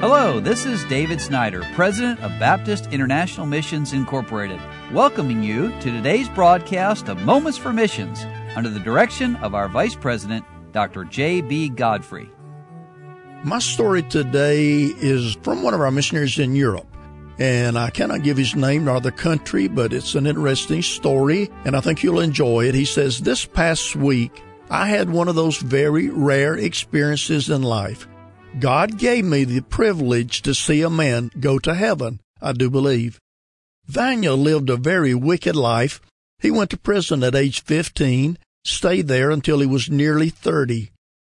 Hello, this is David Snyder, President of Baptist International Missions Incorporated, welcoming you to today's broadcast of Moments for Missions under the direction of our Vice President, Dr. J.B. Godfrey. My story today is from one of our missionaries in Europe. And I cannot give his name nor the country, but it's an interesting story, and I think you'll enjoy it. He says, This past week, I had one of those very rare experiences in life. God gave me the privilege to see a man go to heaven, I do believe. Vanya lived a very wicked life. He went to prison at age 15, stayed there until he was nearly 30.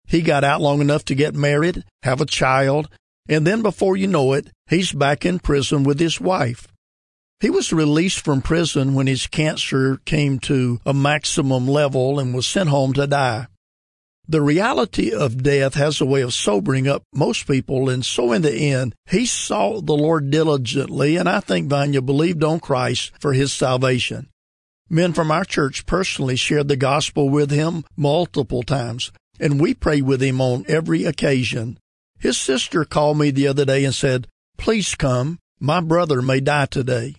He got out long enough to get married, have a child, and then before you know it, he's back in prison with his wife. He was released from prison when his cancer came to a maximum level and was sent home to die. The reality of death has a way of sobering up most people, and so in the end, he sought the Lord diligently, and I think Vanya believed on Christ for his salvation. Men from our church personally shared the gospel with him multiple times, and we prayed with him on every occasion. His sister called me the other day and said, Please come. My brother may die today.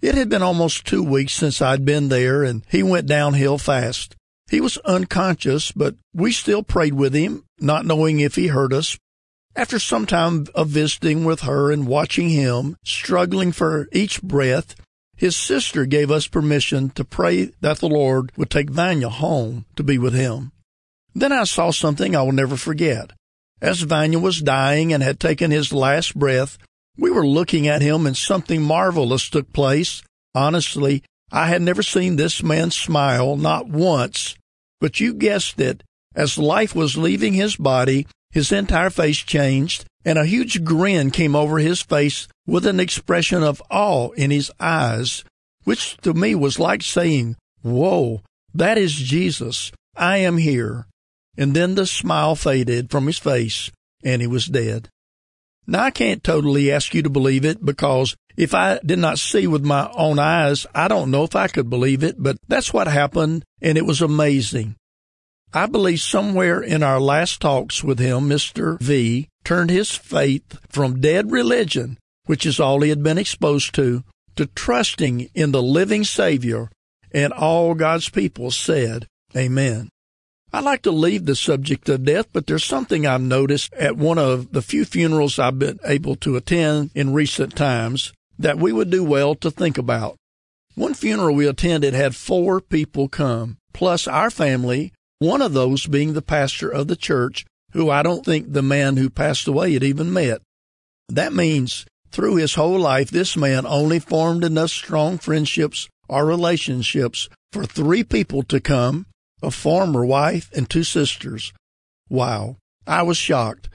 It had been almost two weeks since I'd been there, and he went downhill fast. He was unconscious, but we still prayed with him, not knowing if he heard us. After some time of visiting with her and watching him, struggling for each breath, his sister gave us permission to pray that the Lord would take Vanya home to be with him. Then I saw something I will never forget. As Vanya was dying and had taken his last breath, we were looking at him and something marvelous took place. Honestly, I had never seen this man smile, not once, but you guessed it. As life was leaving his body, his entire face changed, and a huge grin came over his face with an expression of awe in his eyes, which to me was like saying, Whoa, that is Jesus. I am here. And then the smile faded from his face, and he was dead. Now, I can't totally ask you to believe it because if I did not see with my own eyes, I don't know if I could believe it, but that's what happened, and it was amazing. I believe somewhere in our last talks with him, Mr. V turned his faith from dead religion, which is all he had been exposed to, to trusting in the living Savior, and all God's people said, Amen. I like to leave the subject of death, but there's something I've noticed at one of the few funerals I've been able to attend in recent times that we would do well to think about. One funeral we attended had four people come, plus our family, one of those being the pastor of the church, who I don't think the man who passed away had even met. That means through his whole life, this man only formed enough strong friendships or relationships for three people to come a former wife, and two sisters. Wow. I was shocked.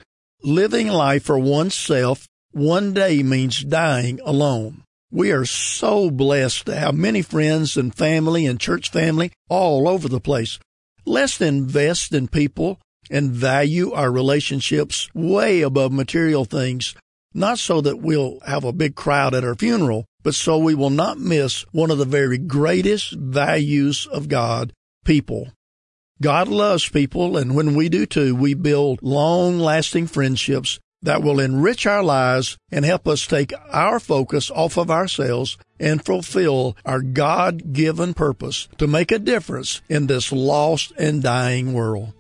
Living life for oneself one day means dying alone. We are so blessed to have many friends and family and church family all over the place. Let's invest in people and value our relationships way above material things, not so that we'll have a big crowd at our funeral, but so we will not miss one of the very greatest values of God, people. God loves people, and when we do too, we build long lasting friendships that will enrich our lives and help us take our focus off of ourselves and fulfill our God given purpose to make a difference in this lost and dying world.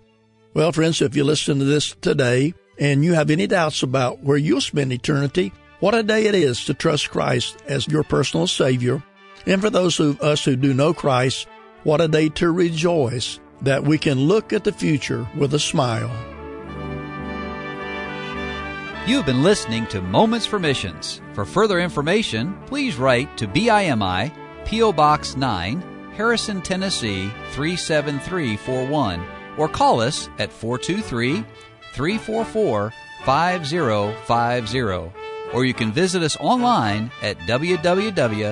Well, friends, if you listen to this today and you have any doubts about where you'll spend eternity, what a day it is to trust Christ as your personal Savior. And for those of us who do know Christ, what a day to rejoice that we can look at the future with a smile. You've been listening to Moments for Missions. For further information, please write to BIMI, P.O. Box 9, Harrison, Tennessee 37341, or call us at 423 344 5050. Or you can visit us online at www.bimi.org.